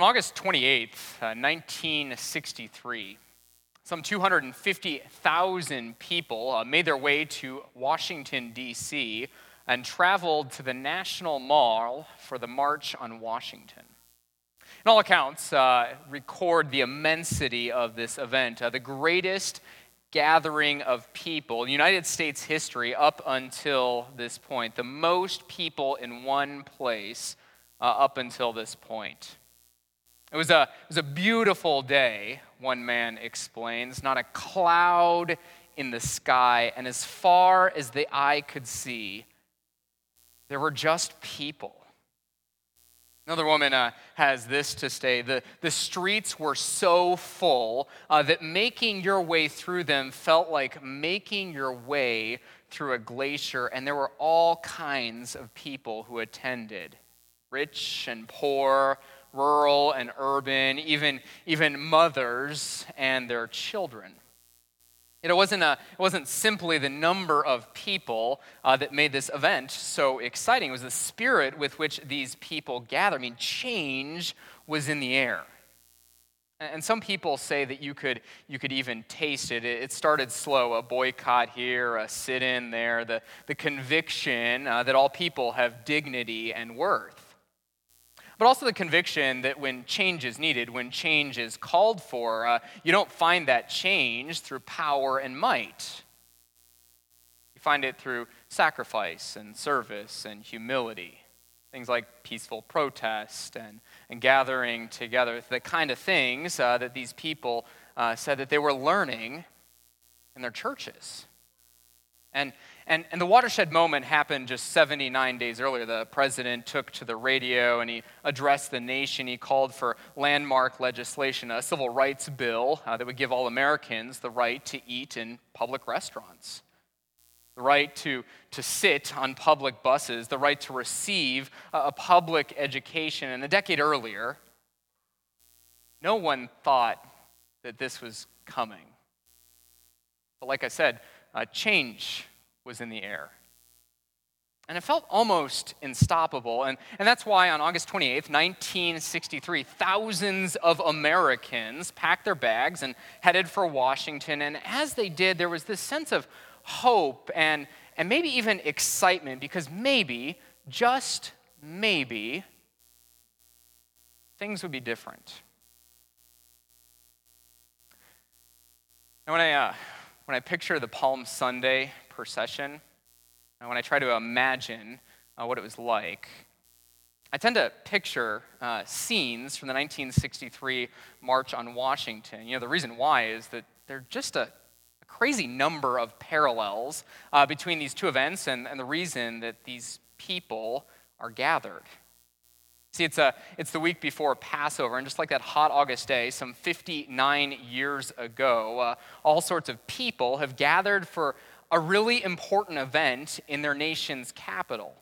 On August 28th, uh, 1963, some 250,000 people uh, made their way to Washington, D.C., and traveled to the National Mall for the March on Washington. And all accounts uh, record the immensity of this event, uh, the greatest gathering of people in United States history up until this point, the most people in one place uh, up until this point. It was, a, it was a beautiful day, one man explains, not a cloud in the sky, and as far as the eye could see, there were just people. Another woman uh, has this to say the, the streets were so full uh, that making your way through them felt like making your way through a glacier, and there were all kinds of people who attended rich and poor, rural and urban, even, even mothers and their children. It wasn't, a, it wasn't simply the number of people uh, that made this event so exciting. It was the spirit with which these people gathered. I mean, change was in the air. And some people say that you could, you could even taste it. It started slow a boycott here, a sit in there, the, the conviction uh, that all people have dignity and worth but also the conviction that when change is needed, when change is called for, uh, you don't find that change through power and might. You find it through sacrifice and service and humility. Things like peaceful protest and, and gathering together, the kind of things uh, that these people uh, said that they were learning in their churches. And, and, and the watershed moment happened just 79 days earlier. The president took to the radio and he addressed the nation. He called for landmark legislation, a civil rights bill uh, that would give all Americans the right to eat in public restaurants, the right to, to sit on public buses, the right to receive a, a public education. And a decade earlier, no one thought that this was coming. But like I said, uh, change was in the air. And it felt almost unstoppable. And, and that's why on August 28th, 1963, thousands of Americans packed their bags and headed for Washington. And as they did, there was this sense of hope and, and maybe even excitement because maybe, just maybe, things would be different. And when I, uh, when I picture the Palm Sunday procession, and when I try to imagine uh, what it was like, I tend to picture uh, scenes from the 1963 March on Washington. You know, the reason why is that they're just a, a crazy number of parallels uh, between these two events and, and the reason that these people are gathered. See, it's, a, it's the week before Passover, and just like that hot August day, some 59 years ago, uh, all sorts of people have gathered for a really important event in their nation's capital.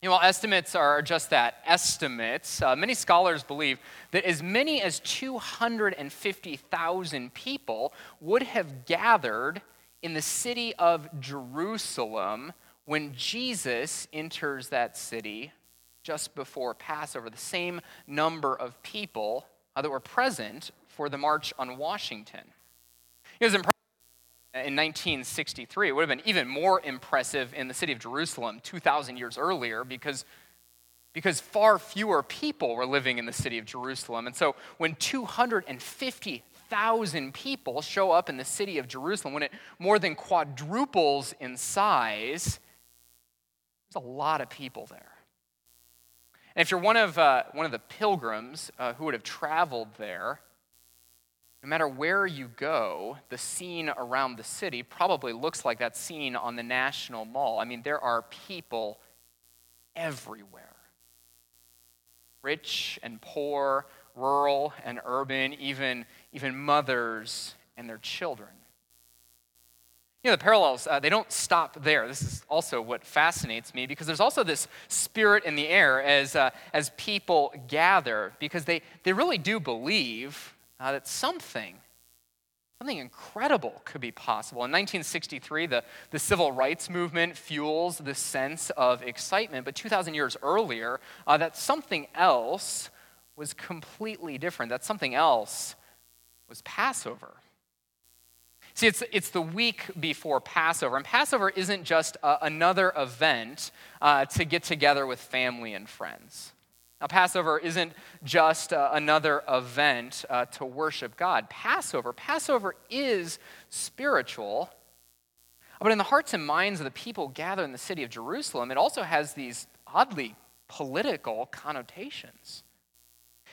You know, estimates are just that estimates. Uh, many scholars believe that as many as 250,000 people would have gathered in the city of Jerusalem when Jesus enters that city just before Passover, the same number of people uh, that were present for the March on Washington. It was impressive in 1963. It would have been even more impressive in the city of Jerusalem 2,000 years earlier because, because far fewer people were living in the city of Jerusalem. And so when 250,000 people show up in the city of Jerusalem, when it more than quadruples in size, there's a lot of people there. And if you're one of, uh, one of the pilgrims uh, who would have traveled there, no matter where you go, the scene around the city probably looks like that scene on the National Mall. I mean, there are people everywhere rich and poor, rural and urban, even, even mothers and their children. You know, the parallels, uh, they don't stop there. This is also what fascinates me because there's also this spirit in the air as, uh, as people gather because they, they really do believe uh, that something, something incredible could be possible. In 1963, the, the civil rights movement fuels this sense of excitement, but 2,000 years earlier, uh, that something else was completely different, that something else was Passover. See, it's, it's the week before Passover, and Passover isn't just uh, another event uh, to get together with family and friends. Now, Passover isn't just uh, another event uh, to worship God. Passover, Passover is spiritual, but in the hearts and minds of the people gathered in the city of Jerusalem, it also has these oddly political connotations.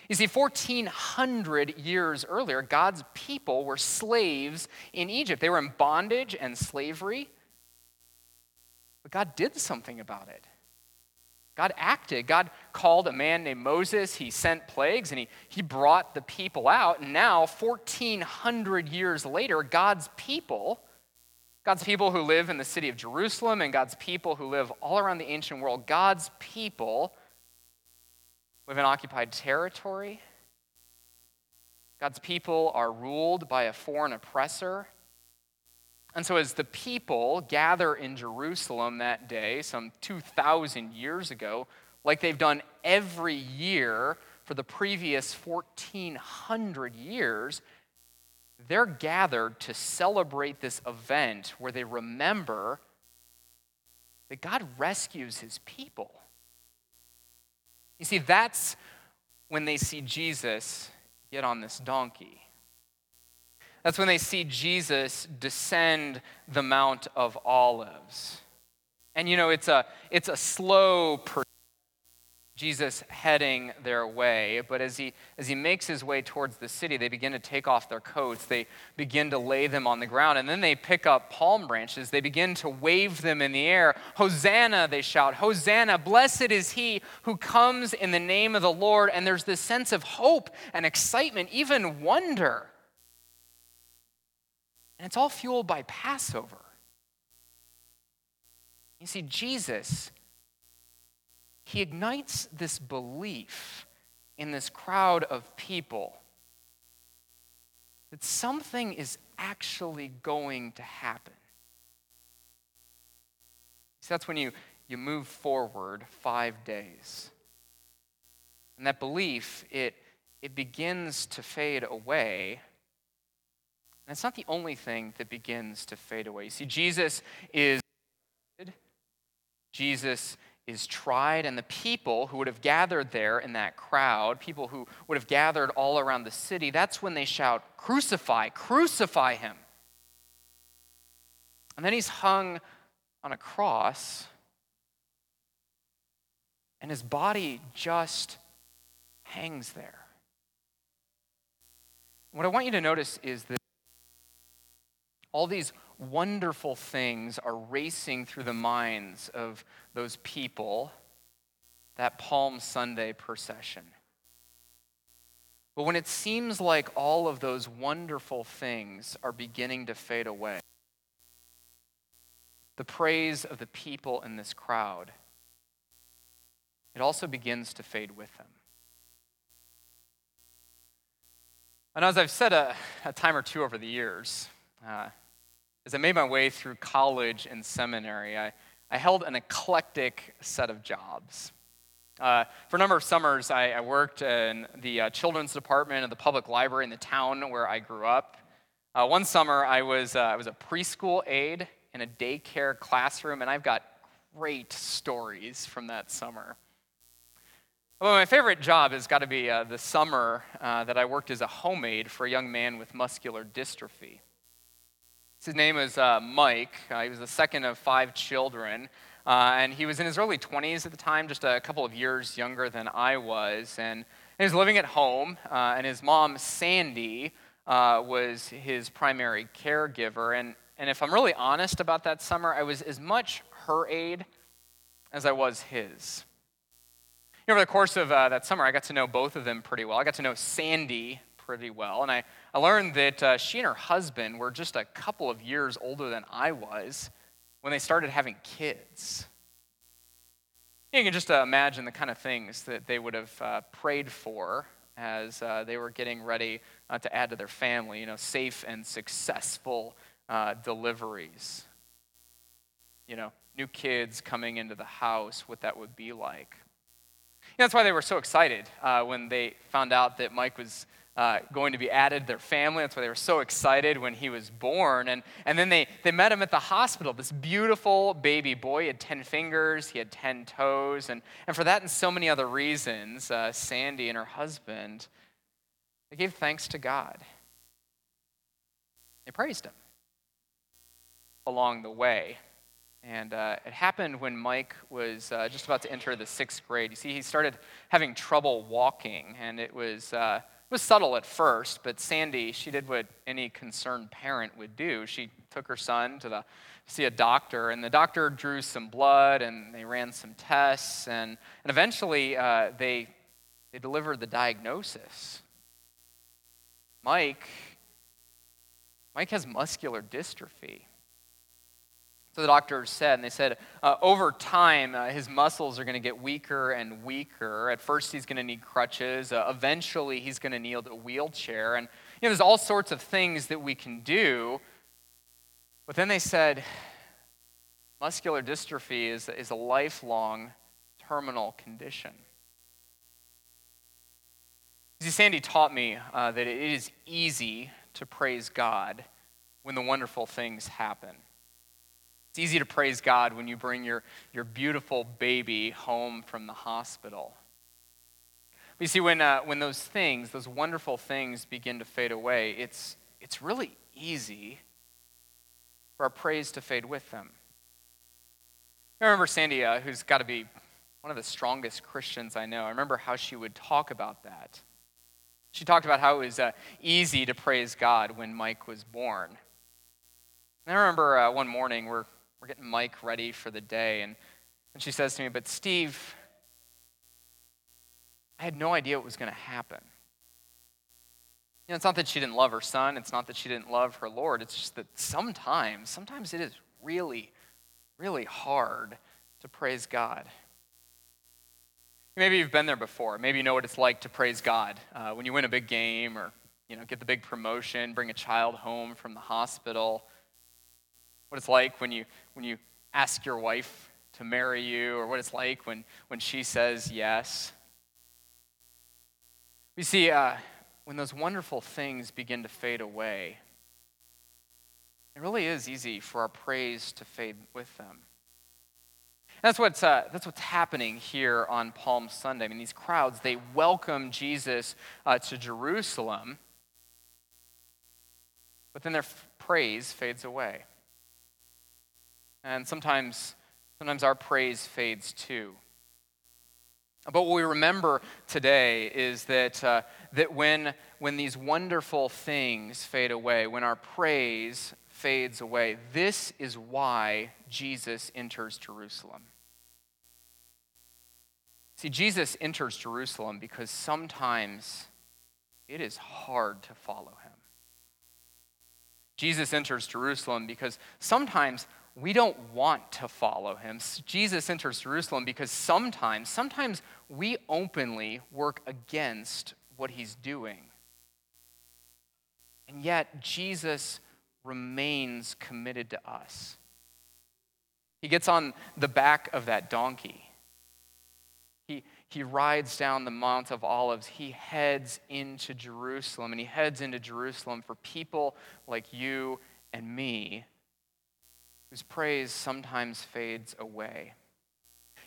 You see, 1,400 years earlier, God's people were slaves in Egypt. They were in bondage and slavery, but God did something about it. God acted. God called a man named Moses. He sent plagues and he, he brought the people out. And now, 1,400 years later, God's people, God's people who live in the city of Jerusalem and God's people who live all around the ancient world, God's people live in occupied territory. God's people are ruled by a foreign oppressor. And so, as the people gather in Jerusalem that day, some 2,000 years ago, like they've done every year for the previous 1,400 years, they're gathered to celebrate this event where they remember that God rescues his people. You see, that's when they see Jesus get on this donkey. That's when they see Jesus descend the Mount of Olives. And you know, it's a, it's a slow Jesus heading their way, but as he, as he makes his way towards the city, they begin to take off their coats. They begin to lay them on the ground, and then they pick up palm branches. They begin to wave them in the air. Hosanna, they shout, Hosanna, blessed is he who comes in the name of the Lord. And there's this sense of hope and excitement, even wonder. And it's all fueled by Passover. You see, Jesus, he ignites this belief in this crowd of people that something is actually going to happen. So that's when you, you move forward five days. And that belief, it, it begins to fade away and it's not the only thing that begins to fade away. You see, Jesus is Jesus is tried, and the people who would have gathered there in that crowd, people who would have gathered all around the city, that's when they shout, Crucify, crucify him. And then he's hung on a cross, and his body just hangs there. What I want you to notice is that all these wonderful things are racing through the minds of those people that Palm Sunday procession. But when it seems like all of those wonderful things are beginning to fade away, the praise of the people in this crowd, it also begins to fade with them. And as I've said a, a time or two over the years, uh, as I made my way through college and seminary, I, I held an eclectic set of jobs. Uh, for a number of summers, I, I worked in the uh, children's department of the public library in the town where I grew up. Uh, one summer, I was, uh, I was a preschool aide in a daycare classroom, and I've got great stories from that summer. Well, my favorite job has got to be uh, the summer uh, that I worked as a home aide for a young man with muscular dystrophy. His name was uh, Mike. Uh, he was the second of five children. Uh, and he was in his early 20s at the time, just a couple of years younger than I was. And he was living at home, uh, and his mom, Sandy, uh, was his primary caregiver. And, and if I'm really honest about that summer, I was as much her aide as I was his. Over the course of uh, that summer, I got to know both of them pretty well. I got to know Sandy pretty well. And I, I learned that uh, she and her husband were just a couple of years older than I was when they started having kids. You can just uh, imagine the kind of things that they would have uh, prayed for as uh, they were getting ready uh, to add to their family, you know, safe and successful uh, deliveries. You know, new kids coming into the house, what that would be like. that's why they were so excited when they found out that Mike was uh, going to be added to their family. That's why they were so excited when he was born. And, and then they, they met him at the hospital. This beautiful baby boy. He had 10 fingers, he had 10 toes. And, and for that and so many other reasons, uh, Sandy and her husband, they gave thanks to God. They praised him along the way. And uh, it happened when Mike was uh, just about to enter the sixth grade. You see, he started having trouble walking, and it was, uh, was subtle at first, but Sandy, she did what any concerned parent would do. She took her son to the, see a doctor, and the doctor drew some blood, and they ran some tests, and, and eventually uh, they, they delivered the diagnosis. Mike, Mike has muscular dystrophy. So the doctors said, and they said, uh, over time, uh, his muscles are going to get weaker and weaker. At first, he's going to need crutches. Uh, eventually, he's going to need a wheelchair. And you know, there's all sorts of things that we can do. But then they said, muscular dystrophy is, is a lifelong terminal condition. You See, Sandy taught me uh, that it is easy to praise God when the wonderful things happen. It's easy to praise God when you bring your, your beautiful baby home from the hospital. But you see, when, uh, when those things, those wonderful things begin to fade away, it's, it's really easy for our praise to fade with them. I remember Sandy, uh, who's got to be one of the strongest Christians I know. I remember how she would talk about that. She talked about how it was uh, easy to praise God when Mike was born. And I remember uh, one morning we're we're getting Mike ready for the day. And, and she says to me, But Steve, I had no idea what was going to happen. You know, it's not that she didn't love her son, it's not that she didn't love her Lord. It's just that sometimes, sometimes it is really, really hard to praise God. Maybe you've been there before. Maybe you know what it's like to praise God uh, when you win a big game or you know, get the big promotion, bring a child home from the hospital what it's like when you, when you ask your wife to marry you, or what it's like when, when she says yes. We see uh, when those wonderful things begin to fade away, it really is easy for our praise to fade with them. That's what's, uh, that's what's happening here on Palm Sunday. I mean, these crowds, they welcome Jesus uh, to Jerusalem, but then their f- praise fades away. And sometimes, sometimes our praise fades too. But what we remember today is that, uh, that when, when these wonderful things fade away, when our praise fades away, this is why Jesus enters Jerusalem. See, Jesus enters Jerusalem because sometimes it is hard to follow him. Jesus enters Jerusalem because sometimes we don't want to follow him. Jesus enters Jerusalem because sometimes, sometimes we openly work against what he's doing. And yet, Jesus remains committed to us. He gets on the back of that donkey. He, he rides down the Mount of Olives. He heads into Jerusalem, and he heads into Jerusalem for people like you and me whose praise sometimes fades away.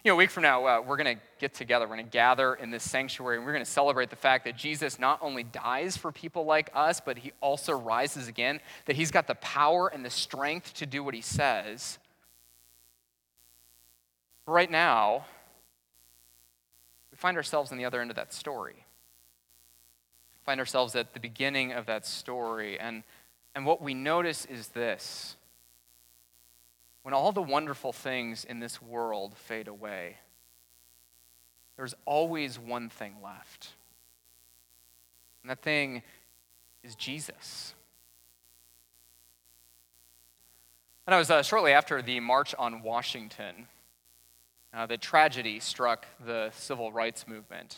You know, a week from now, uh, we're going to get together. We're going to gather in this sanctuary, and we're going to celebrate the fact that Jesus not only dies for people like us, but he also rises again, that he's got the power and the strength to do what he says. Right now, we find ourselves on the other end of that story. Find ourselves at the beginning of that story, and, and what we notice is this when all the wonderful things in this world fade away, there's always one thing left. And that thing is Jesus. And I was uh, shortly after the March on Washington, uh, the tragedy struck the civil rights movement.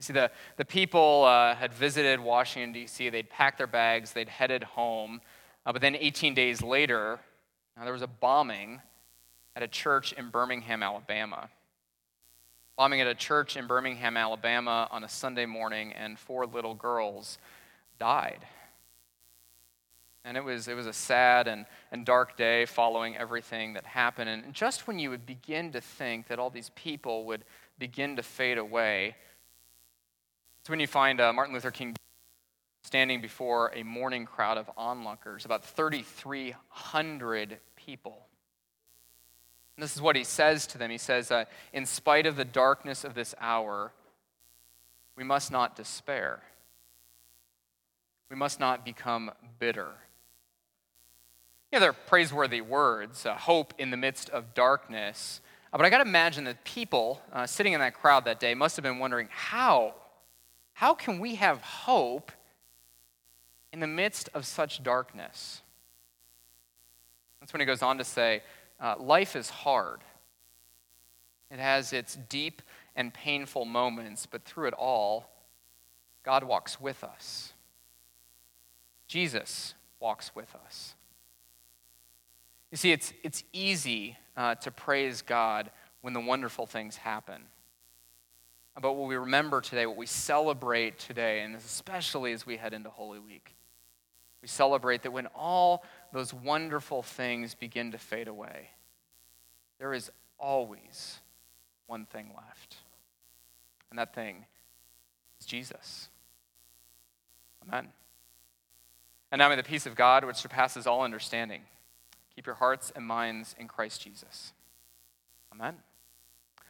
You see, the, the people uh, had visited Washington, D.C., they'd packed their bags, they'd headed home. Uh, but then 18 days later, now, there was a bombing at a church in Birmingham, Alabama. bombing at a church in Birmingham, Alabama on a Sunday morning, and four little girls died. And it was, it was a sad and, and dark day following everything that happened. And just when you would begin to think that all these people would begin to fade away, it's when you find uh, Martin Luther King standing before a mourning crowd of onlookers, about 3,300 people. And this is what he says to them. He says, uh, In spite of the darkness of this hour, we must not despair. We must not become bitter. You know, they're praiseworthy words, uh, hope in the midst of darkness. Uh, but I got to imagine that people uh, sitting in that crowd that day must have been wondering how? How can we have hope in the midst of such darkness? That's when he goes on to say, uh, life is hard. It has its deep and painful moments, but through it all, God walks with us. Jesus walks with us. You see, it's, it's easy uh, to praise God when the wonderful things happen. But what we remember today, what we celebrate today, and especially as we head into Holy Week, we celebrate that when all those wonderful things begin to fade away, there is always one thing left. And that thing is Jesus. Amen. And now may the peace of God, which surpasses all understanding, Keep your hearts and minds in Christ Jesus. Amen.